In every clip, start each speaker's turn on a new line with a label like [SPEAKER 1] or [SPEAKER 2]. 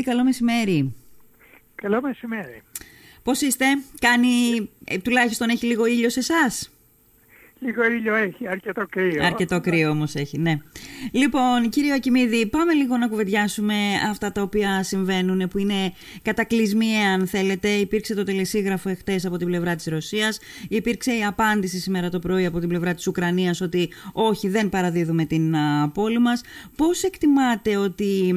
[SPEAKER 1] Ακυμίδη, καλό μεσημέρι.
[SPEAKER 2] Καλό μεσημέρι.
[SPEAKER 1] Πώς είστε, κάνει, ε, τουλάχιστον έχει λίγο ήλιο σε εσάς;
[SPEAKER 2] Λίγο ήλιο έχει, αρκετό κρύο.
[SPEAKER 1] Αρκετό κρύο όμως έχει, ναι. Λοιπόν, κύριε Ακημίδη, πάμε λίγο να κουβεντιάσουμε αυτά τα οποία συμβαίνουν, που είναι κατακλυσμοί, αν θέλετε. Υπήρξε το τελεσίγραφο εχθές από την πλευρά της Ρωσίας. Υπήρξε η απάντηση σήμερα το πρωί από την πλευρά της Ουκρανίας ότι όχι, δεν παραδίδουμε την πόλη μας. Πώς εκτιμάτε ότι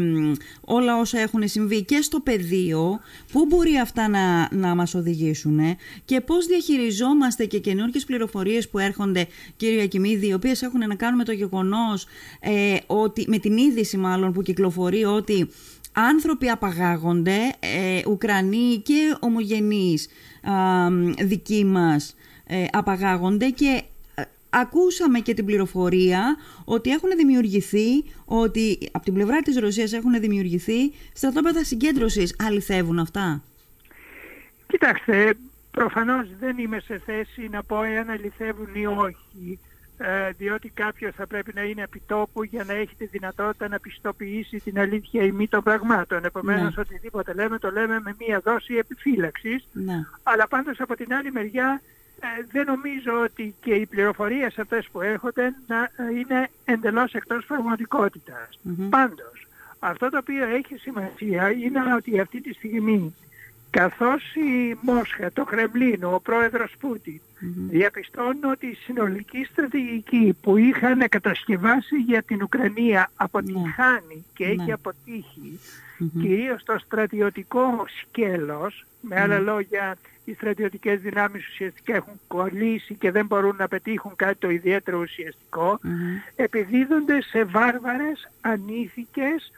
[SPEAKER 1] όλα όσα έχουν συμβεί και στο πεδίο, πού μπορεί αυτά να, να μας οδηγήσουν και πώς διαχειριζόμαστε και καινούργιες πληροφορίες που έρχονται κύριε Ακημίδη, οι οποίες έχουν να κάνουν με το γεγονός ε, ότι, με την είδηση μάλλον που κυκλοφορεί ότι άνθρωποι απαγάγονται, ε, Ουκρανοί και ομογενείς ε, δικοί μας ε, απαγάγονται και ε, ακούσαμε και την πληροφορία ότι έχουν δημιουργηθεί, ότι από την πλευρά της Ρωσίας έχουν δημιουργηθεί στρατόπεδα συγκέντρωσης. Αληθεύουν αυτά;
[SPEAKER 2] Κοιτάξτε, Προφανώς δεν είμαι σε θέση να πω εάν αληθεύουν ή όχι, ε, διότι κάποιος θα πρέπει να είναι επιτόπου για να έχει τη δυνατότητα να πιστοποιήσει την αλήθεια ή μη των πραγμάτων. Επομένως, ναι. οτιδήποτε λέμε, το λέμε με μία δόση επιφύλαξης. Ναι. Αλλά πάντως από την άλλη μεριά ε, δεν νομίζω ότι και οι πληροφορίες αυτές που έρχονται να ε, είναι εντελώς εκτός πραγματικότητας. Πάντως, αυτό το οποίο έχει σημασία είναι ότι αυτή τη στιγμή καθώς η Μόσχα, το Κρεμλίνο, ο πρόεδρος Πούτιν mm-hmm. διαπιστώνουν ότι η συνολική στρατηγική που είχαν κατασκευάσει για την Ουκρανία αποτυχάνει και έχει αποτύχει mm-hmm. κυρίως στο στρατιωτικό σκέλος, με άλλα λόγια οι στρατιωτικές δυνάμεις ουσιαστικά έχουν κολλήσει και δεν μπορούν να πετύχουν κάτι το ιδιαίτερο ουσιαστικό, επιδίδονται σε βάρβαρες, ανήθικες,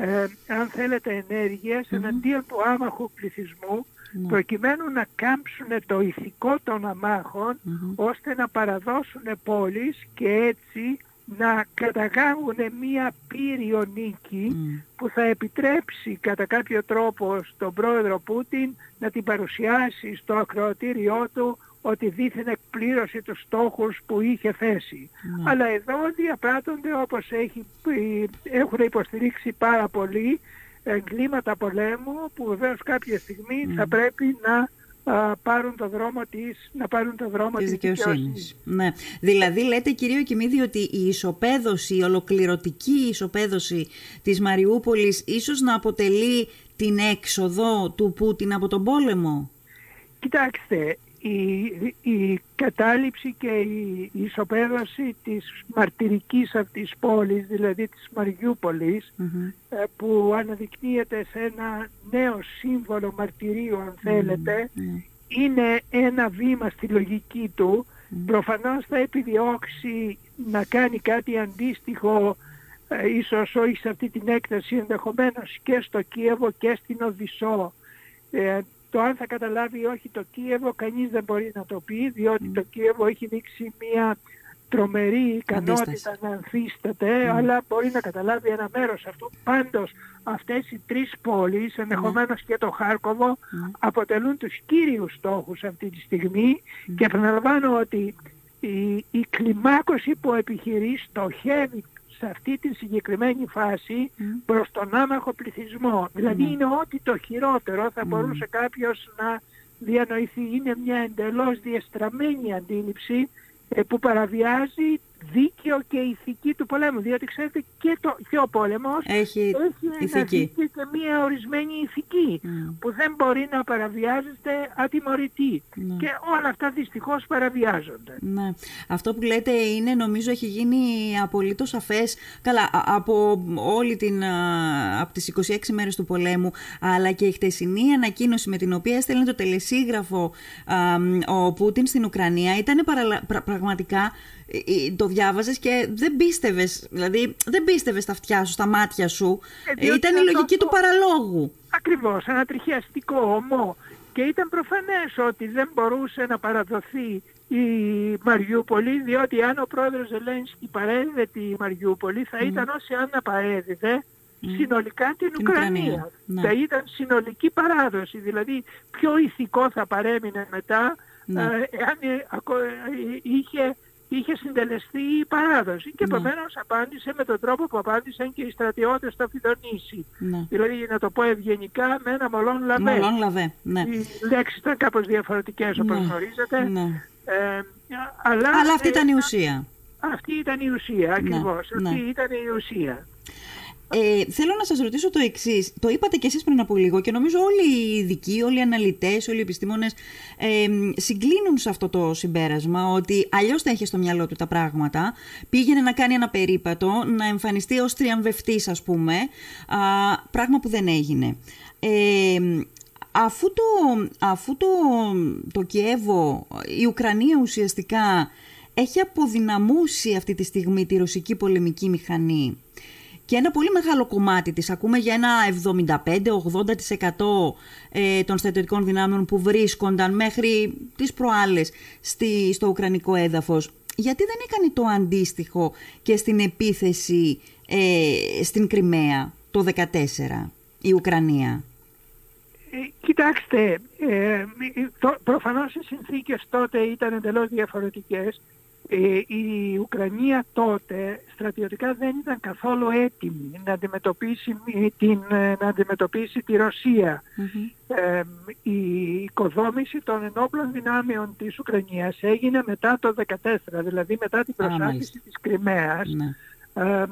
[SPEAKER 2] ε, αν θέλετε ενέργειες mm-hmm. εναντίον του άμαχου πληθυσμού ναι. προκειμένου να κάμψουν το ηθικό των αμάχων ώστε να παραδώσουν πόλεις και έτσι να καταγάγουν μία πύριο νίκη που θα επιτρέψει κατά κάποιο τρόπο στον πρόεδρο Πούτιν να την παρουσιάσει στο ακροατήριό του ότι δίθεν εκπλήρωσε τους στόχους που είχε θέσει. Ναι. Αλλά εδώ διαπράττονται όπως έχει, έχουν υποστηρίξει πάρα πολύ εγκλήματα πολέμου που βεβαίως κάποια στιγμή ναι. θα πρέπει να πάρουν το δρόμο της, να πάρουν το δρόμο της, δικαιοσύνης.
[SPEAKER 1] Ναι. Δηλαδή λέτε κυρίω Κιμίδη ότι η ισοπαίδωση, η ολοκληρωτική ισοπαίδωση της Μαριούπολης ίσως να αποτελεί την έξοδο του Πούτιν από τον πόλεμο;
[SPEAKER 2] Κοιτάξτε, η, η κατάληψη και η ισοπαίδωση της μαρτυρικής αυτής πόλης, δηλαδή της Μαριούπολης, ε, που αναδεικνύεται σε ένα νέο σύμβολο μαρτυρίου, αν θέλετε, είναι ένα βήμα στη λογική του. Προφανώς θα επιδιώξει να κάνει κάτι αντίστοιχο, ε, ίσως όχι σε αυτή την έκταση, ενδεχομένως και στο Κίεβο και στην Οδυσσό. Ε, το αν θα καταλάβει ή όχι το Κίεβο κανείς δεν μπορεί να το πει διότι το Κίεβο έχει δείξει μια τρομερή ικανότητα να ανθίσταται αλλά μπορεί να καταλάβει ένα μέρος αυτού. Πάντως αυτές οι τρεις πόλεις, ενδεχομένως και το Χάρκοβο, αποτελούν τους κύριους στόχους αυτή τη στιγμή. Και επαναλαμβάνω ότι η, η κλιμάκωση που επιχειρείς στοχεύει σε αυτή τη συγκεκριμένη φάση mm. προς τον άμαχο πληθυσμό. Δηλαδή είναι ό,τι το χειρότερο θα μπορούσε κάποιος να διανοηθεί. Είναι μια εντελώς διαστραμμένη αντίληψη ε, που παραβιάζει δίκαιο και ηθική του πολέμου. Διότι ξέρετε και, το, και ο πόλεμος
[SPEAKER 1] έχει, έχει ηθική.
[SPEAKER 2] και μια ορισμένη ηθική mm. που δεν μπορεί να παραβιάζεται ατιμωρητή. Ναι. Και όλα αυτά δυστυχώς παραβιάζονται.
[SPEAKER 1] Ναι. Αυτό που λέτε είναι νομίζω έχει γίνει απολύτως σαφές καλά από όλη την από τις 26 μέρες του πολέμου αλλά και η χτεσινή ανακοίνωση με την οποία έστελνε το τελεσίγραφο ο Πούτιν στην Ουκρανία ήταν πραγματικά ε, ε, το διάβαζες και δεν πίστευες, δηλαδή δεν πίστευες στα αυτιά σου, στα μάτια σου. Ε, ήταν η λογική του παραλόγου.
[SPEAKER 2] Ακριβώς, ένα τριχιαστικό ομό. Και ήταν προφανές ότι δεν μπορούσε να παραδοθεί η Μαριούπολη, διότι αν ο πρόεδρος Ζελένσκι παρέδιδε τη Μαριούπολη θα ήταν όσοι αν παρέδιδε συνολικά την, Ουκρανία. Ναι. Θα ήταν συνολική παράδοση, δηλαδή πιο ηθικό θα παρέμεινε μετά ναι. εάν είχε είχε συντελεστεί η παράδοση. Και
[SPEAKER 1] Ναι.
[SPEAKER 2] επομένως απάντησε με τον τρόπο που απάντησαν και οι στρατιώτες στο Φιδονήσι.
[SPEAKER 1] Ναι.
[SPEAKER 2] Δηλαδή, να το πω ευγενικά, με ένα μολόν λαβέ.
[SPEAKER 1] Μολόν λαβέ. Ναι.
[SPEAKER 2] Οι λέξεις ήταν κάπως διαφορετικές όπως
[SPEAKER 1] Ναι.
[SPEAKER 2] γνωρίζετε.
[SPEAKER 1] Ναι.
[SPEAKER 2] Ε, αλλά,
[SPEAKER 1] Αλλά αυτή
[SPEAKER 2] ε,
[SPEAKER 1] ήταν η ουσία.
[SPEAKER 2] αυτή ήταν η ουσία, ακριβώς.
[SPEAKER 1] ναι.
[SPEAKER 2] Αυτή ήταν η ουσία.
[SPEAKER 1] Ε, θέλω να σας ρωτήσω το εξής. Το είπατε και εσείς πριν από λίγο και νομίζω όλοι οι ειδικοί, όλοι οι αναλυτές, όλοι οι επιστήμονες ε, συγκλίνουν σε αυτό το συμπέρασμα ότι αλλιώς θα είχε στο μυαλό του τα πράγματα. Πήγαινε να κάνει ένα περίπατο, να εμφανιστεί ως τριαμβευτής ας πούμε, α, πράγμα που δεν έγινε. Ε, αφού το, αφού το, το Κιέβο, η Ουκρανία ουσιαστικά έχει αποδυναμώσει αυτή τη στιγμή τη ρωσική πολεμική μηχανή και ένα πολύ μεγάλο κομμάτι της, ακούμε για ένα 75-80% ε, των στρατιωτικών δυνάμεων που βρίσκονταν μέχρι τις προάλλες στη, στο ουκρανικό έδαφος. Γιατί δεν έκανε το αντίστοιχο και στην επίθεση ε, στην Κρυμαία το 2014 η Ουκρανία;
[SPEAKER 2] Ε, κοιτάξτε, ε, το, προφανώς οι συνθήκες τότε ήταν εντελώς διαφορετικές. Ε, η Ουκρανία τότε στρατιωτικά δεν ήταν καθόλου έτοιμη να αντιμετωπίσει, μη- την, ε, να αντιμετωπίσει τη ρωσια Ε, η οικοδόμηση των ενόπλων δυνάμεων της Ουκρανίας έγινε μετά το 2014, δηλαδή μετά την
[SPEAKER 1] Α,
[SPEAKER 2] προσάρτηση
[SPEAKER 1] μάλιστα.
[SPEAKER 2] της Κρυμαίας.
[SPEAKER 1] Ναι.
[SPEAKER 2] Ε,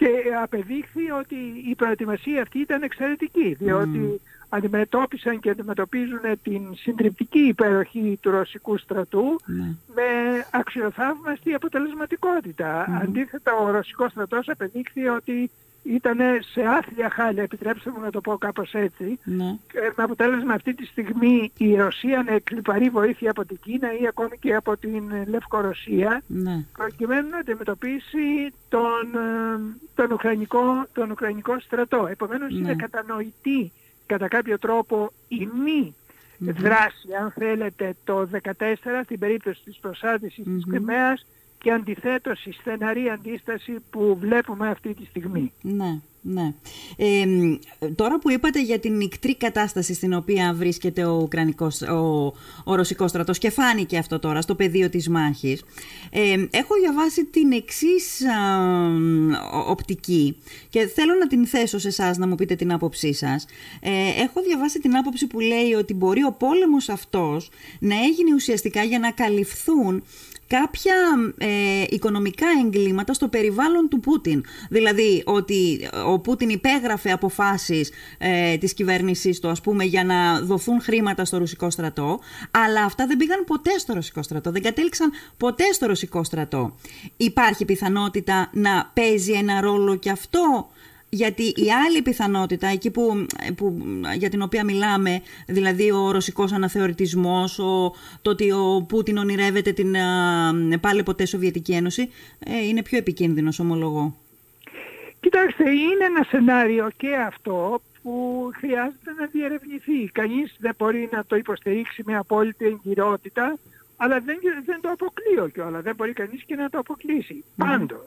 [SPEAKER 2] και απεδείχθη ότι η προετοιμασία αυτή ήταν εξαιρετική, διότι αντιμετώπισαν και αντιμετωπίζουν την συντριπτική υπεροχή του ρωσικού στρατού
[SPEAKER 1] Ναι.
[SPEAKER 2] με αξιοθαύμαστη αποτελεσματικότητα. Αντίθετα, ο ρωσικός στρατός απεδείχθη ότι ήταν σε άθλια χάλια, επιτρέψτε μου να το πω κάπως έτσι,
[SPEAKER 1] Ναι.
[SPEAKER 2] και με αποτέλεσμα αυτή τη στιγμή η Ρωσία να εκλυπαρεί βοήθεια από την Κίνα ή ακόμη και από την Λευκορωσία
[SPEAKER 1] Ναι.
[SPEAKER 2] προκειμένου να αντιμετωπίσει τον, ε, τον, Ουκρανικό, τον Ουκρανικό στρατό. Επομένως
[SPEAKER 1] Ναι.
[SPEAKER 2] είναι κατανοητή κατά κάποιο τρόπο η μη δράση, αν θέλετε, το 2014 στην περίπτωση της προσάρτησης της Κρυμαίας και αντιθέτως η στεναρή αντίσταση που βλέπουμε αυτή τη στιγμή.
[SPEAKER 1] Ναι, ναι. Ε, τώρα που είπατε για την νικτρή κατάσταση στην οποία βρίσκεται ο, Ουκρανικός, ο, ο Ρωσικός στρατός και φάνηκε αυτό τώρα στο πεδίο της μάχης, ε, έχω διαβάσει την εξής α, ο- οπτική και θέλω να την θέσω σε εσάς να μου πείτε την άποψή σας. Ε, έχω διαβάσει την άποψη που λέει ότι μπορεί ο πόλεμος αυτός να έγινε ουσιαστικά για να καλυφθούν κάποια ε, οικονομικά εγκλήματα στο περιβάλλον του Πούτιν. Δηλαδή ότι ο Πούτιν υπέγραφε αποφάσεις ε, της κυβέρνησής του ας πούμε για να δοθούν χρήματα στο ρωσικό στρατό αλλά αυτά δεν πήγαν ποτέ στο ρωσικό στρατό, δεν κατέληξαν ποτέ στο ρωσικό στρατό. Υπάρχει πιθανότητα να παίζει ένα ρόλο και αυτό γιατί η άλλη πιθανότητα, εκεί που, που, για την οποία μιλάμε, δηλαδή ο ρωσικός αναθεωρητισμός, ο, το ότι ο Πούτιν ονειρεύεται την α, πάλι ποτέ Σοβιετική Ένωση, ε, είναι πιο επικίνδυνος, ομολογώ.
[SPEAKER 2] Κοιτάξτε, είναι ένα σενάριο και αυτό που χρειάζεται να διερευνηθεί. Κανείς δεν μπορεί να το υποστηρίξει με απόλυτη εγκυρότητα, αλλά δεν, δεν το αποκλείω κιόλας. Δεν μπορεί κανείς και να το αποκλείσει. Πάντως,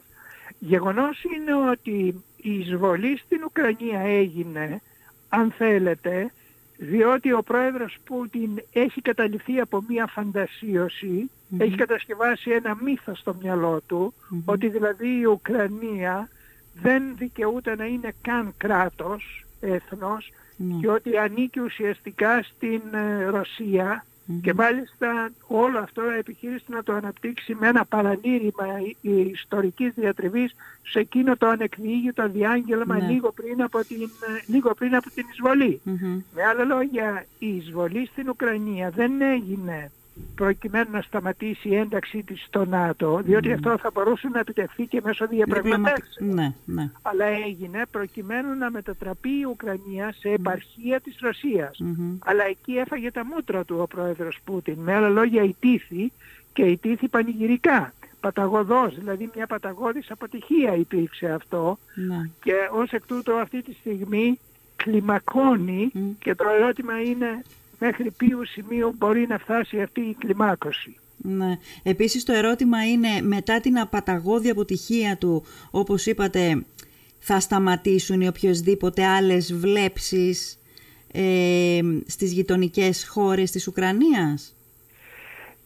[SPEAKER 2] γεγονός είναι ότι η εισβολή στην Ουκρανία έγινε, αν θέλετε, διότι ο πρόεδρος Πούτιν έχει καταληφθεί από μία φαντασίωση, έχει κατασκευάσει ένα μύθος στο μυαλό του, ότι δηλαδή η Ουκρανία δεν δικαιούται να είναι καν κράτος, έθνος,
[SPEAKER 1] Ναι.
[SPEAKER 2] και ότι ανήκει ουσιαστικά στην ε, ρωσια και μάλιστα όλο αυτό επιχείρησε να το αναπτύξει με ένα παραλήρημα η- η ιστορικής διατριβής σε εκείνο το ανεκδιήγητο διάγγελμα
[SPEAKER 1] Ναι.
[SPEAKER 2] λίγο, πριν από την, ε, λίγο πριν από την εισβολή.
[SPEAKER 1] Μμμ.
[SPEAKER 2] Με άλλα λόγια, η εισβολή στην Ουκρανία δεν έγινε προκειμένου να σταματήσει η ένταξή της στο ΝΑΤΟ, διότι αυτό θα μπορούσε να επιτευχθεί και μέσω διαπραγματεύσεων.
[SPEAKER 1] Ναι, ναι.
[SPEAKER 2] Αλλά έγινε προκειμένου να μετατραπεί η Ουκρανία σε επαρχία της Ρωσίας.
[SPEAKER 1] Μμμ.
[SPEAKER 2] Αλλά εκεί έφαγε τα μούτρα του ο πρόεδρος Πούτιν. Με άλλα λόγια ιτήθη και ιτήθη πανηγυρικά. Παταγωδός, δηλαδή μια παταγώδης αποτυχία υπήρξε αυτό
[SPEAKER 1] ναι.
[SPEAKER 2] και ως εκ τούτου αυτή τη στιγμή κλιμακώνει
[SPEAKER 1] Μμ.
[SPEAKER 2] και το ερώτημα είναι μέχρι ποιου σημείου μπορεί να φτάσει αυτή η κλιμάκωση.
[SPEAKER 1] Ναι. Επίσης το ερώτημα είναι μετά την απαταγώδη αποτυχία του, όπως είπατε, θα σταματήσουν οι οποιοσδήποτε άλλες βλέψεις ε, στις γειτονικές χώρες της Ουκρανίας;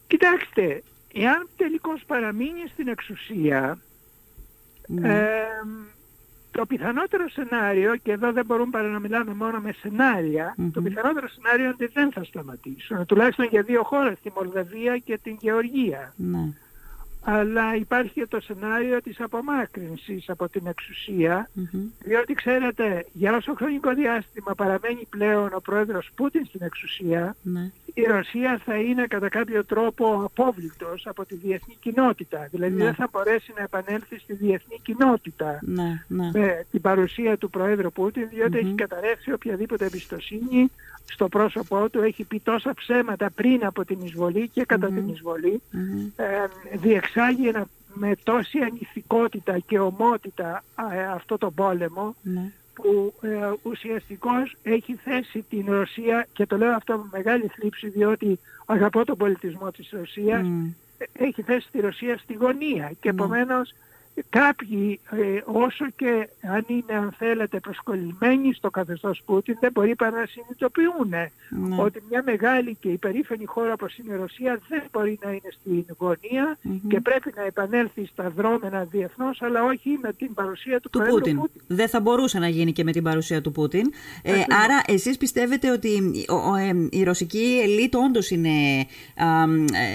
[SPEAKER 2] Κοιτάξτε, εάν τελικώς παραμείνει στην εξουσία,
[SPEAKER 1] Ναι.
[SPEAKER 2] ε, το πιθανότερο σενάριο, και εδώ δεν μπορούμε παρά να μιλάμε μόνο με σενάρια,
[SPEAKER 1] Μμμ.
[SPEAKER 2] το πιθανότερο σενάριο είναι ότι δεν θα σταματήσουν, τουλάχιστον για δύο χώρες, τη Μολδαβία και την Γεωργία.
[SPEAKER 1] ναι.
[SPEAKER 2] Αλλά υπάρχει και το σενάριο της απομάκρυνσης από την εξουσία,
[SPEAKER 1] Μμμ.
[SPEAKER 2] διότι ξέρετε, για όσο χρονικό διάστημα παραμένει πλέον ο πρόεδρος Πούτιν στην εξουσία,
[SPEAKER 1] ναι.
[SPEAKER 2] η Ρωσία θα είναι κατά κάποιο τρόπο απόβλητος από τη διεθνή κοινότητα. Δηλαδή
[SPEAKER 1] Ναι.
[SPEAKER 2] δεν θα μπορέσει να επανέλθει στη διεθνή κοινότητα
[SPEAKER 1] Ναι, ναι.
[SPEAKER 2] με την παρουσία του Προέδρου Πούτιν, διότι
[SPEAKER 1] Μμμ.
[SPEAKER 2] έχει καταρρεύσει οποιαδήποτε εμπιστοσύνη στο πρόσωπό του, έχει πει τόσα ψέματα πριν από την εισβολή και κατά
[SPEAKER 1] Μμμ.
[SPEAKER 2] την εισβολή,
[SPEAKER 1] Μμμ.
[SPEAKER 2] ε, διεξάγει ένα, με τόση ανηθικότητα και ομότητα ε, αυτό το πόλεμο,
[SPEAKER 1] Ναι.
[SPEAKER 2] που ε, ουσιαστικώς έχει θέσει την Ρωσία και το λέω αυτό με μεγάλη θλίψη διότι αγαπώ τον πολιτισμό της Ρωσίας
[SPEAKER 1] Μμ.
[SPEAKER 2] ε, έχει θέσει τη Ρωσία στη γωνία και
[SPEAKER 1] Ναι.
[SPEAKER 2] επομένως κάποιοι ε, όσο και αν είναι αν θέλετε προσκολλημένοι στο καθεστώς Πούτιν δεν μπορεί παρά να συνειδητοποιούν
[SPEAKER 1] Ναι.
[SPEAKER 2] ότι μια μεγάλη και υπερήφανη χώρα όπως είναι η Ρωσία δεν μπορεί να είναι στην γωνία
[SPEAKER 1] Μμμ.
[SPEAKER 2] και πρέπει να επανέλθει στα δρόμενα διεθνώς αλλά όχι με την παρουσία του,
[SPEAKER 1] του
[SPEAKER 2] Προέδρου
[SPEAKER 1] Πούτιν. Δεν θα μπορούσε να γίνει και με την παρουσία του Πούτιν. Ε,
[SPEAKER 2] Ακριβώς.
[SPEAKER 1] άρα, εσείς πιστεύετε ότι ο- ο- ε, η ρωσική ελίτ όντως είναι, α,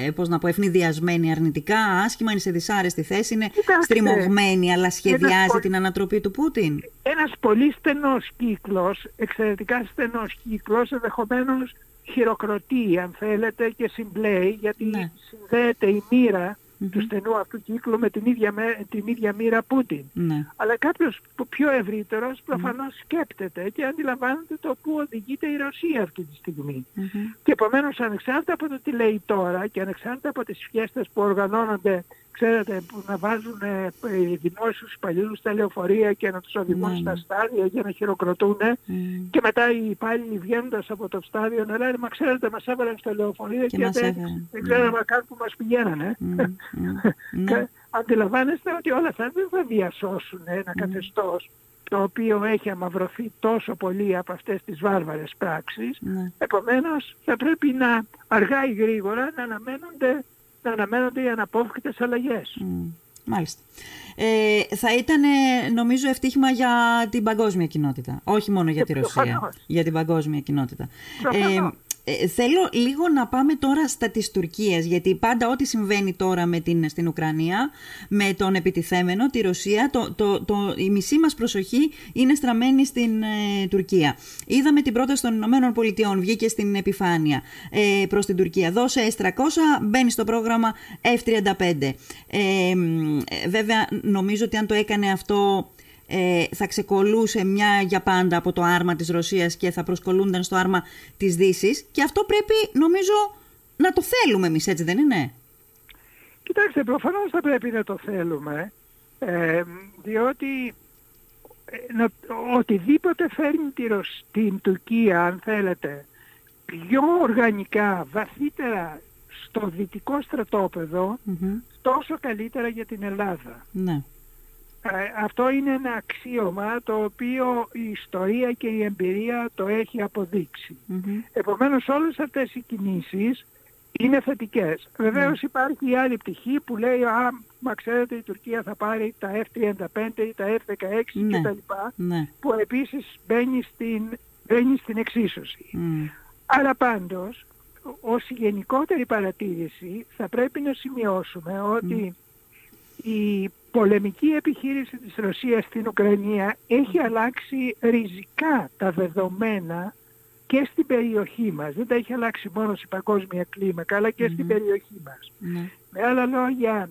[SPEAKER 1] ε, πώς να πω, ευνηδιασμένη αρνητικά, άσχημα, είναι σε δυσάρεστη θέση, είναι
[SPEAKER 2] Κοιτάξτε,
[SPEAKER 1] στριμωγμένη, αλλά σχεδιάζει
[SPEAKER 2] πολύ-
[SPEAKER 1] την ανατροπή του Πούτιν.
[SPEAKER 2] ένας πολύ στενός κύκλος, εξαιρετικά στενός κύκλος, ενδεχομένως χειροκροτεί αν θέλετε και συμπλέει γιατί
[SPEAKER 1] Ναι.
[SPEAKER 2] συνδέεται η μοίρα
[SPEAKER 1] Μμμ.
[SPEAKER 2] του στενού αυτού κύκλου με την ίδια, με- την ίδια μοίρα Πούτιν.
[SPEAKER 1] Ναι.
[SPEAKER 2] Αλλά κάποιος που πιο ευρύτερος προφανώς σκέπτεται και αντιλαμβάνεται το που οδηγείται η Ρωσία αυτή τη στιγμή.
[SPEAKER 1] Μμμ.
[SPEAKER 2] Και επομένως ανεξάρτητα από το τι λέει τώρα και ανεξάρτητα από τις φιέστες που οργανώνονται, ξέρετε, που να βάζουν ε, ε, δημόσιους υπαλλήλους στα λεωφορεία και να τους οδηγούν
[SPEAKER 1] Ναι,
[SPEAKER 2] στα
[SPEAKER 1] ναι.
[SPEAKER 2] στάδια για να χειροκροτούν
[SPEAKER 1] Μμ.
[SPEAKER 2] και μετά οι υπάλληλοι βγαίνοντας από το στάδιο να λένε «Μα ξέρετε, μας έβαλαν στα λεωφορεία
[SPEAKER 1] Και
[SPEAKER 2] και,
[SPEAKER 1] μας
[SPEAKER 2] δεν,
[SPEAKER 1] έφεραν».
[SPEAKER 2] δεν
[SPEAKER 1] Ναι.
[SPEAKER 2] ξέραμε καν που μας πηγαίνανε».
[SPEAKER 1] Μμ. Μμ.
[SPEAKER 2] Και
[SPEAKER 1] Ναι.
[SPEAKER 2] αντιλαμβάνεστε ότι όλα αυτά δεν θα διασώσουν ένα καθεστώς το οποίο έχει αμαυρωθεί τόσο πολύ από αυτές τις βάρβαρες πράξεις.
[SPEAKER 1] Ναι.
[SPEAKER 2] Επομένως θα πρέπει να αργά ή γρήγορα να αναμένονται, να αναμένονται οι αναπόφευκτες αλλαγές.
[SPEAKER 1] Μμ. Μάλιστα. Ε, θα ήταν ε, νομίζω ευτύχημα για την παγκόσμια κοινότητα. Όχι μόνο για
[SPEAKER 2] Ε,
[SPEAKER 1] τη Ρωσία.
[SPEAKER 2] προφανώς.
[SPEAKER 1] Για την παγκόσμια κοινότητα.
[SPEAKER 2] Προφανώς.
[SPEAKER 1] Ε, θέλω λίγο να πάμε τώρα στα της Τουρκίας, γιατί πάντα ό,τι συμβαίνει τώρα με την, στην Ουκρανία, με τον επιτιθέμενο, τη Ρωσία, το, το, το, η μισή μας προσοχή είναι στραμμένη στην ε, Τουρκία. Είδαμε την πρόταση των Ηνωμένων Πολιτειών, βγήκε στην επιφάνεια ε, προς την Τουρκία. Δώσε S300, μπαίνει στο πρόγραμμα F35. Ε, μ, ε, βέβαια, νομίζω ότι αν το έκανε αυτό ε, θα ξεκολούσε μια για πάντα από το άρμα της Ρωσίας και θα προσκολούνταν στο άρμα της Δύσης και αυτό πρέπει νομίζω να το θέλουμε εμείς έτσι δεν είναι;
[SPEAKER 2] Κοιτάξτε, προφανώς θα πρέπει να το θέλουμε, ε, διότι ε, να, οτιδήποτε φέρνει τη Ρωσ- την Τουρκία, αν θέλετε, πιο οργανικά, βαθύτερα στο δυτικό στρατόπεδο,
[SPEAKER 1] Μμμ.
[SPEAKER 2] τόσο καλύτερα για την Ελλάδα.
[SPEAKER 1] Ναι.
[SPEAKER 2] Ε, αυτό είναι ένα αξίωμα το οποίο η ιστορία και η εμπειρία το έχει αποδείξει.
[SPEAKER 1] Μμμ.
[SPEAKER 2] Επομένως όλες αυτές οι κινήσεις είναι θετικές. Βεβαίως υπάρχει η άλλη πτυχή που λέει «Α, μα ξέρετε η Τουρκία θα πάρει τα F-35 ή τα F-16
[SPEAKER 1] Ναι.
[SPEAKER 2] κτλ.
[SPEAKER 1] Ναι.
[SPEAKER 2] που επίσης μπαίνει στην, μπαίνει στην εξίσωση.
[SPEAKER 1] Μμ.
[SPEAKER 2] Αλλά πάντως, ως γενικότερη παρατήρηση θα πρέπει να σημειώσουμε ότι η πολεμική επιχείρηση της Ρωσίας στην Ουκρανία έχει αλλάξει ριζικά τα δεδομένα και στην περιοχή μας. Δεν τα έχει αλλάξει μόνο σε παγκόσμια κλίμακα, αλλά και στην περιοχή μας.
[SPEAKER 1] Ναι.
[SPEAKER 2] Με άλλα λόγια,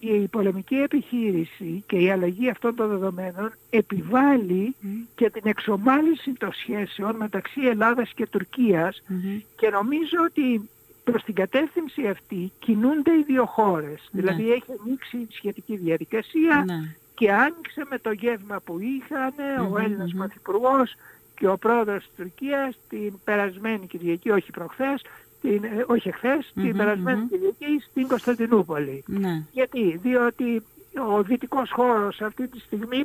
[SPEAKER 2] η πολεμική επιχείρηση και η αλλαγή αυτών των δεδομένων επιβάλλει
[SPEAKER 1] Μμ.
[SPEAKER 2] και την εξομάλυνση των σχέσεων μεταξύ Ελλάδας και Τουρκίας
[SPEAKER 1] Μμμ.
[SPEAKER 2] και νομίζω ότι προς την κατεύθυνση αυτή κινούνται οι δύο χώρες.
[SPEAKER 1] Ναι.
[SPEAKER 2] Δηλαδή έχει ανοίξει η σχετική διαδικασία
[SPEAKER 1] Ναι.
[SPEAKER 2] και άνοιξε με το γεύμα που είχαν
[SPEAKER 1] Μμμ,
[SPEAKER 2] ο Έλληνας
[SPEAKER 1] μμμ.
[SPEAKER 2] Πρωθυπουργός και ο πρόεδρος της Τουρκίας την περασμένη Κυριακή, όχι προχθές, την, ε, όχι εχθές,
[SPEAKER 1] Μμμ,
[SPEAKER 2] την περασμένη
[SPEAKER 1] μμμ.
[SPEAKER 2] Κυριακή στην Κωνσταντινούπολη.
[SPEAKER 1] Ναι.
[SPEAKER 2] Γιατί, διότι ο δυτικός χώρος αυτή τη στιγμή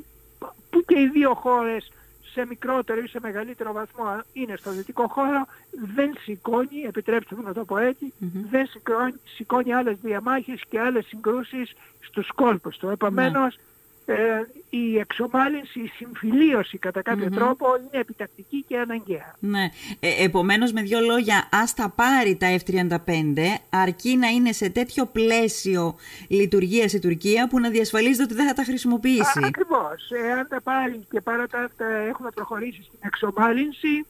[SPEAKER 2] που και οι δύο χώρες σε μικρότερο ή σε μεγαλύτερο βαθμό είναι στο δυτικό χώρο, δεν σηκώνει, επιτρέψτε μου να το πω ετσι δεν σηκώνει, σηκώνει άλλες διαμάχες και άλλες συγκρούσεις στους κόλπους του. Επομένως, ε, η εξομάλυνση, η συμφιλίωση κατά καποιο τρόπο είναι επιτακτική και αναγκαία.
[SPEAKER 1] Ναι. Ε, επομένως με δύο λόγια ας τα πάρει τα F-35 αρκεί να είναι σε τέτοιο πλαίσιο λειτουργίας η Τουρκία που να διασφαλίζεται ότι δεν θα τα χρησιμοποιήσει.
[SPEAKER 2] Α, ακριβώς. Εάν τα πάρει και παρά τα αυτά έχουμε προχωρήσει στην εξομάλυνση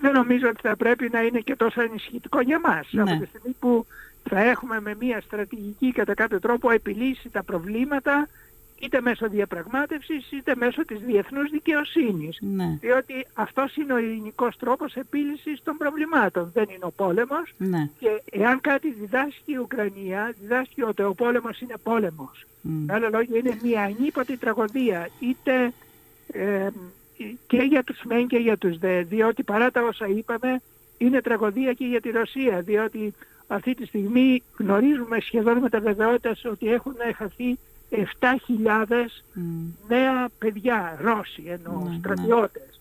[SPEAKER 2] δεν νομίζω ότι θα πρέπει να είναι και τόσο ενισχυτικό για μας. Ναι. Από τη στιγμή που θα έχουμε με μια στρατηγική κατά κάποιο τρόπο επιλύσει τα προβλήματα είτε μέσω διαπραγμάτευσης είτε μέσω της διεθνούς δικαιοσύνης.
[SPEAKER 1] Ναι.
[SPEAKER 2] Διότι αυτός είναι ο ελληνικός τρόπος επίλυσης των προβλημάτων. Δεν είναι ο πόλεμος
[SPEAKER 1] ναι.
[SPEAKER 2] και εάν κάτι διδάσκει η Ουκρανία, διδάσκει ότι ο πόλεμος είναι πόλεμος. Mm. Με άλλα λόγια είναι μια ανίποτη τραγωδία είτε ε, και για τους μεν και για τους δε, διότι παρά τα όσα είπαμε είναι τραγωδία και για τη Ρωσία, διότι αυτή τη στιγμή γνωρίζουμε σχεδόν με τα βεβαιότητα ότι έχουν χαθεί 7.000 νέα παιδιά, Ρώσοι εννοώ, ναι, ναι. στρατιώτες,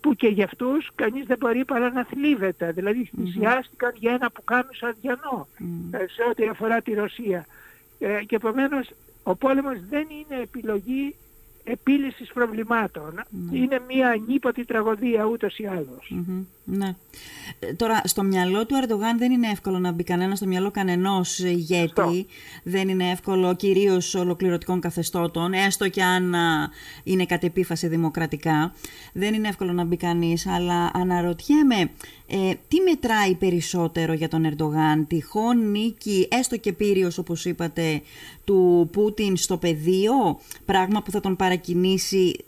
[SPEAKER 2] που και για αυτούς κανείς δεν μπορεί παρά να θλίβεται. Δηλαδή θυσιάστηκαν για ένα που κάνουν σαν διανό σε ό,τι αφορά τη Ρωσία. Ε, και επομένως ο πόλεμος δεν είναι επιλογή επίλυσης προβλημάτων. Ναι. Είναι μια ανίποτη τραγωδία ούτως ή
[SPEAKER 1] Ναι. Ε, τώρα, στο μυαλό του Ερντογάν δεν είναι εύκολο να μπει κανένα στο μυαλό κανενός ηγέτη. Δεν είναι εύκολο κυρίως ολοκληρωτικών καθεστώτων, έστω και αν είναι κατ' επίφαση δημοκρατικά. Δεν είναι εύκολο να μπει κανείς, αλλά αναρωτιέμαι ε, τι μετράει περισσότερο για τον Ερντογάν, τυχόν νίκη, έστω και πύριος όπως είπατε, του Πούτιν στο πεδίο, πράγμα που θα τον παρακινήσει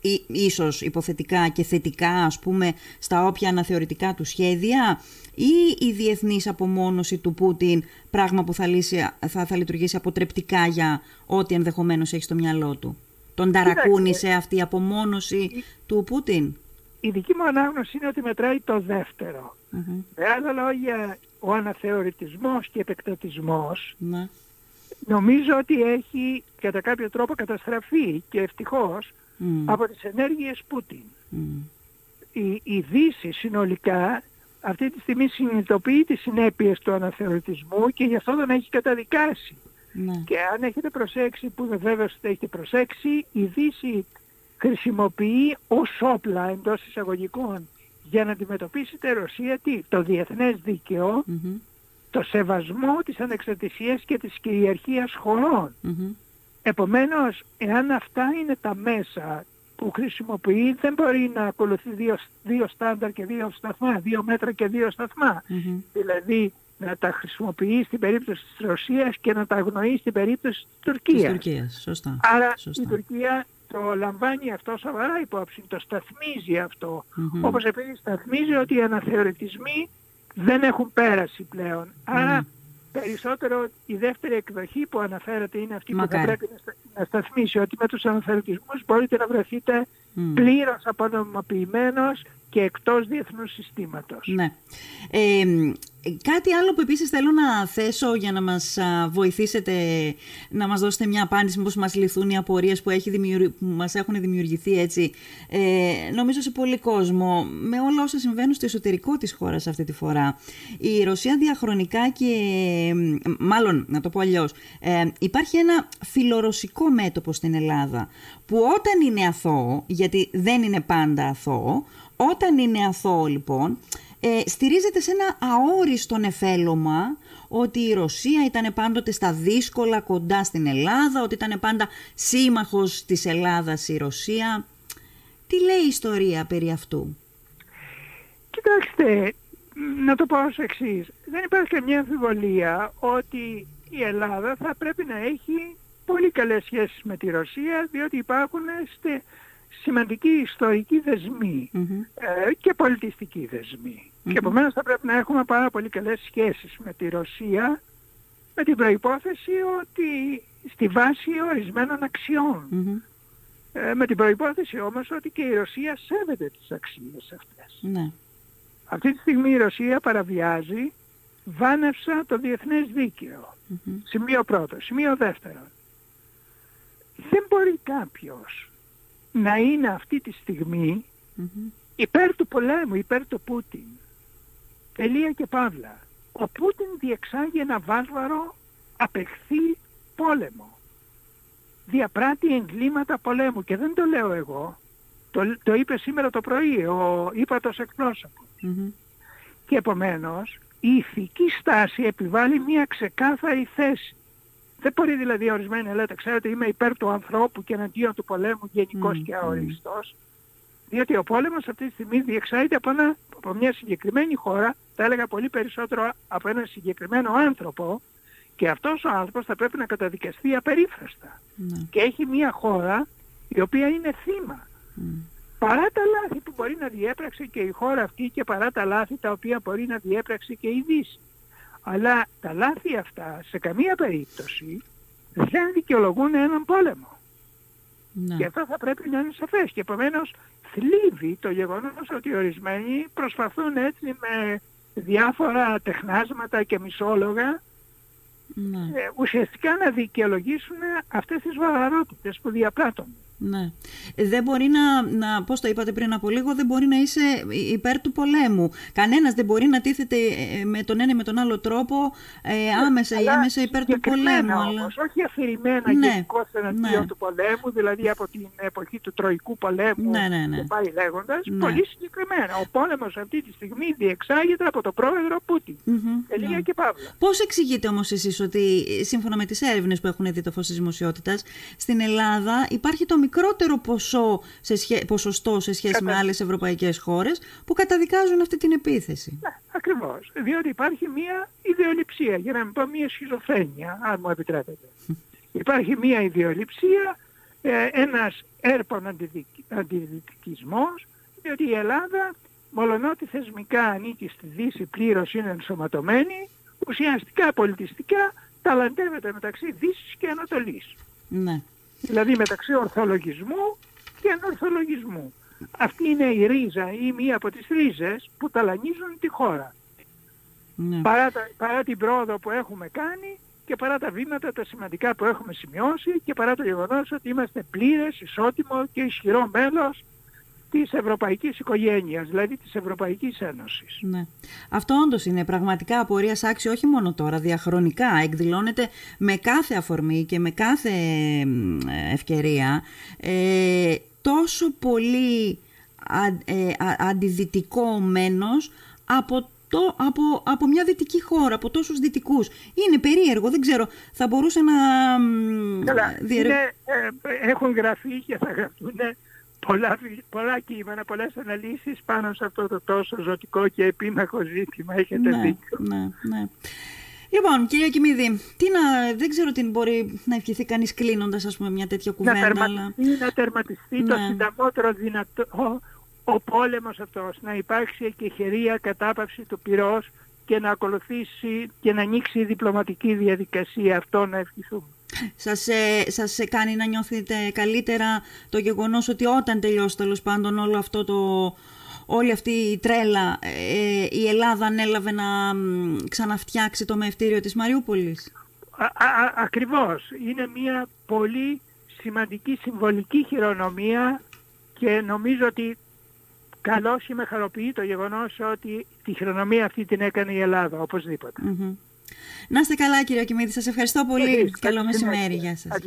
[SPEAKER 1] ή, ίσως υποθετικά και θετικά ας πούμε στα όποια αναθεωρητικά του σχέδια ή η διεθνής απομόνωση του Πούτιν πράγμα που θα, λύσει, θα, θα λειτουργήσει αποτρεπτικά για ό,τι ενδεχομένως έχει στο μυαλό του. Τον ταρακούνησε αυτή η απομόνωση του Πούτιν;
[SPEAKER 2] Η δική μου ανάγνωση είναι ότι μετράει το δευτερο Με άλλα λόγια, ο αναθεωρητισμός και επεκτατισμός
[SPEAKER 1] ναι.
[SPEAKER 2] νομίζω ότι έχει κατά κάποιο τρόπο καταστραφεί και ευτυχώς από τις ενέργειες Πούτιν. Η, η Δύση συνολικά αυτή τη στιγμή συνειδητοποιεί τις συνέπειες του αναθεωρητισμού και γι' αυτό τον έχει καταδικάσει.
[SPEAKER 1] Ναι.
[SPEAKER 2] Και αν έχετε προσέξει, που βεβαίως έχετε προσέξει, η Δύση χρησιμοποιεί ως όπλα εντός εισαγωγικών για να αντιμετωπίσει τη Ρωσία τι, το διεθνές το σεβασμό της ανεξαρτησίας και της κυριαρχίας χωρών. Επομένως, εάν αυτά είναι τα μέσα που χρησιμοποιεί, δεν μπορεί να ακολουθεί δύο, δύο στάνταρ και δύο σταθμά, δύο μέτρα και δύο σταθμα Δηλαδή, να τα χρησιμοποιεί στην περίπτωση της Ρωσίας και να τα αγνοεί στην περίπτωση της Τουρκίας.
[SPEAKER 1] Της Τουρκίας, σωστά.
[SPEAKER 2] Άρα
[SPEAKER 1] σωστά.
[SPEAKER 2] η Τουρκία το λαμβάνει αυτό σοβαρά υπόψη, το σταθμίζει αυτό. Mm-hmm. Όπως επίσης σταθμίζει ότι οι αναθεωρητισμοί δεν έχουν πέρασει πλέον. Άρα περισσότερο η δεύτερη εκδοχή που αναφέρεται είναι αυτή που θα πρέπει να σταθμίσει ότι με τους αναθεωρητισμούς μπορείτε να βρεθείτε mm. πλήρως απονομοποιημένος και εκτός διεθνούς συστήματος.
[SPEAKER 1] Ναι. Ε, κάτι άλλο που επίσης θέλω να θέσω για να μας βοηθήσετε να μας δώσετε μια απάντηση μήπως μας λυθούν οι απορίες που, έχει που μας έχουν δημιουργηθεί έτσι ε, νομίζω σε πολύ κόσμο με όλα όσα συμβαίνουν στο εσωτερικό της χώρας αυτή τη φορά. Η Ρωσία διαχρονικά και μάλλον να το πω αλλιώς ε, υπάρχει ένα φιλορωσικό μέτωπο στην Ελλάδα που όταν είναι αθώο γιατί δεν είναι πάντα αθώο όταν είναι αθώο λοιπόν, ε, στηρίζεται σε ένα αόριστο νεφέλωμα ότι η Ρωσία ήταν πάντοτε στα δύσκολα κοντά στην Ελλάδα, ότι ήταν πάντα σύμμαχος της Ελλάδας η Ρωσία. Τι λέει η ιστορία περί αυτού;
[SPEAKER 2] Κοιτάξτε, να το πω ως εξής. Δεν υπάρχει καμία αμφιβολία ότι η Ελλάδα θα πρέπει να έχει πολύ καλές σχέσεις με τη Ρωσία διότι υπάρχουν σημαντικοί ιστορικοί ε, και πολιτιστικοί Και επομένως θα πρέπει να έχουμε πάρα πολύ καλές σχέσεις με τη Ρωσία με την προϋπόθεση ότι στη βάση ορισμένων Ε, με την προϋπόθεση όμως ότι και η Ρωσία σέβεται τις αξίες αυτές.
[SPEAKER 1] Ναι.
[SPEAKER 2] Αυτή τη στιγμή η Ρωσία παραβιάζει βάνευσα το διεθνές Σημείο πρώτο. Σημείο δεύτερο. Δεν μπορεί κάποιος να είναι αυτή τη στιγμή υπέρ του πολέμου, υπέρ του Πούτιν. Τελεία και παύλα. Ο Πούτιν διεξάγει ένα βάρβαρο απεχθή πόλεμο. Διαπράττει εγκλήματα πολέμου και δεν το λέω εγώ. Το, το είπε σήμερα το πρωί ο ύπατος Και επομένως η ηθική στάση επιβάλλει μια ξεκάθαρη θέση. Δεν μπορεί δηλαδή ορισμένοι να λέτε, ξέρετε είμαι υπέρ του ανθρώπου και εναντίον του πολέμου γενικός και αοριστός. Διότι ο πόλεμος αυτή τη στιγμή διεξάγεται από, από μια συγκεκριμένη χώρα, θα έλεγα πολύ περισσότερο από έναν συγκεκριμένο άνθρωπο, και αυτός ο άνθρωπος θα πρέπει να καταδικαστεί απερίφραστα. Ναι. Και έχει μια χώρα η οποία είναι θύμα. Παρά τα λάθη που μπορεί να διέπραξε και η χώρα αυτή και παρά τα λάθη τα οποία μπορεί να διέπραξε και η Δύση. Αλλά τα λάθη αυτά σε καμία περίπτωση δεν δικαιολογούν έναν πόλεμο. Ναι. Και αυτό θα πρέπει να είναι σαφές. Και επομένως θλίβει το γεγονός ότι ορισμένοι προσπαθούν έτσι με διάφορα τεχνάσματα και μισόλογα ναι. ε, ουσιαστικά να δικαιολογήσουν αυτές τις βαραρότητες που διαπράττουν.
[SPEAKER 1] Ναι. Δεν μπορεί να, να, πώς το είπατε πριν από λίγο, δεν μπορεί να είσαι υπέρ του πολέμου. Κανένας δεν μπορεί να τίθεται ε, με τον ένα ή με τον άλλο τρόπο ε, ναι, άμεσα ή άμεσα υπέρ του πολέμου.
[SPEAKER 2] Όμως, αλλά... όχι αφηρημένα ναι. γενικώς εναντίον ναι. του πολέμου, δηλαδή από την εποχή του Τροϊκού πολέμου ναι, ναι, ναι. και πάει λέγοντας, ναι. πολύ συγκεκριμένα. Ο πόλεμος αυτή τη στιγμή διεξάγεται από τον πρόεδρο Πούτιν. Mm-hmm, ναι. και Παύλα.
[SPEAKER 1] Πώς εξηγείτε όμως εσείς ότι σύμφωνα με τις έρευνες που έχουν δει το φως της δημοσιότητας, στην Ελλάδα υπάρχει το μικρότερο ποσό σε σχέ... ποσοστό σε σχέση με άλλες ευρωπαϊκές χώρες που καταδικάζουν αυτή την επίθεση.
[SPEAKER 2] Ναι, ακριβώς. Διότι υπάρχει μία ιδεολειψία, για να μην πω μία σχιζοφρένεια, αν μου επιτρέπετε. υπάρχει μία ιδεολειψία, ε, ένας έρπον αντιδυτικισμός, διότι η Ελλάδα, μολονότι θεσμικά ανήκει στη Δύση πλήρως είναι ενσωματωμένη, ουσιαστικά πολιτιστικά ταλαντεύεται μεταξύ Δύσης και Ανατολής.
[SPEAKER 1] Ναι
[SPEAKER 2] δηλαδή μεταξύ ορθολογισμού και ανορθολογισμού. Αυτή είναι η ρίζα ή μία από τις ρίζες που ταλανίζουν τη χώρα. Ναι. Παρά, παρά την πρόοδο που έχουμε κάνει και παρά τα βήματα τα σημαντικά που έχουμε σημειώσει και παρά το γεγονός ότι είμαστε πλήρες, ισότιμο και ισχυρό μέλος της ευρωπαϊκής οικογένειας, δηλαδή της Ευρωπαϊκής Ένωσης.
[SPEAKER 1] Ναι. Αυτό όντως είναι πραγματικά απορία άξιο όχι μόνο τώρα, διαχρονικά εκδηλώνεται με κάθε αφορμή και με κάθε ευκαιρία ε, τόσο πολύ α, ε, αντιδυτικό μένος από το, από, από μια δυτική χώρα, από τόσους δυτικούς. Είναι περίεργο, δεν ξέρω, θα μπορούσε να...
[SPEAKER 2] Καλά, ε, έχουν γραφεί και θα γραφτούν πολλά, πολλά κείμενα, πολλές αναλύσεις πάνω σε αυτό το τόσο ζωτικό και επίμαχο ζήτημα. Έχετε
[SPEAKER 1] ναι,
[SPEAKER 2] δίκιο.
[SPEAKER 1] Ναι, ναι. Λοιπόν, κυρία Κιμίδη, τι να, δεν ξέρω τι μπορεί να ευχηθεί κανείς κλείνοντας ας πούμε, μια τέτοια κουβέντα.
[SPEAKER 2] Να τερματιστεί, αλλά... να τερματιστεί το ναι. συνταμότερο δυνατό ο πόλεμος αυτός, να υπάρξει εκεχηρία κατάπαυση του πυρός και να ακολουθήσει και να ανοίξει η διπλωματική διαδικασία αυτό να ευχηθούμε.
[SPEAKER 1] Σας, ε, σας κάνει να νιώθετε καλύτερα το γεγονός ότι όταν τελειώσει τέλος πάντων όλο αυτό το, όλη αυτή η τρέλα ε, η Ελλάδα ανέλαβε να ξαναφτιάξει το μευτήριο της Μαριούπολης;
[SPEAKER 2] Α, α, ακριβώς. Είναι μια πολύ σημαντική συμβολική χειρονομία και νομίζω ότι καλώς με χαροποιεί το γεγονός ότι τη χειρονομία αυτή την έκανε η Ελλάδα οπωσδήποτε.
[SPEAKER 1] Να είστε καλά κύριε Κιμίδη, σας ευχαριστώ πολύ. Καλό μεσημέρι. Γεια σας.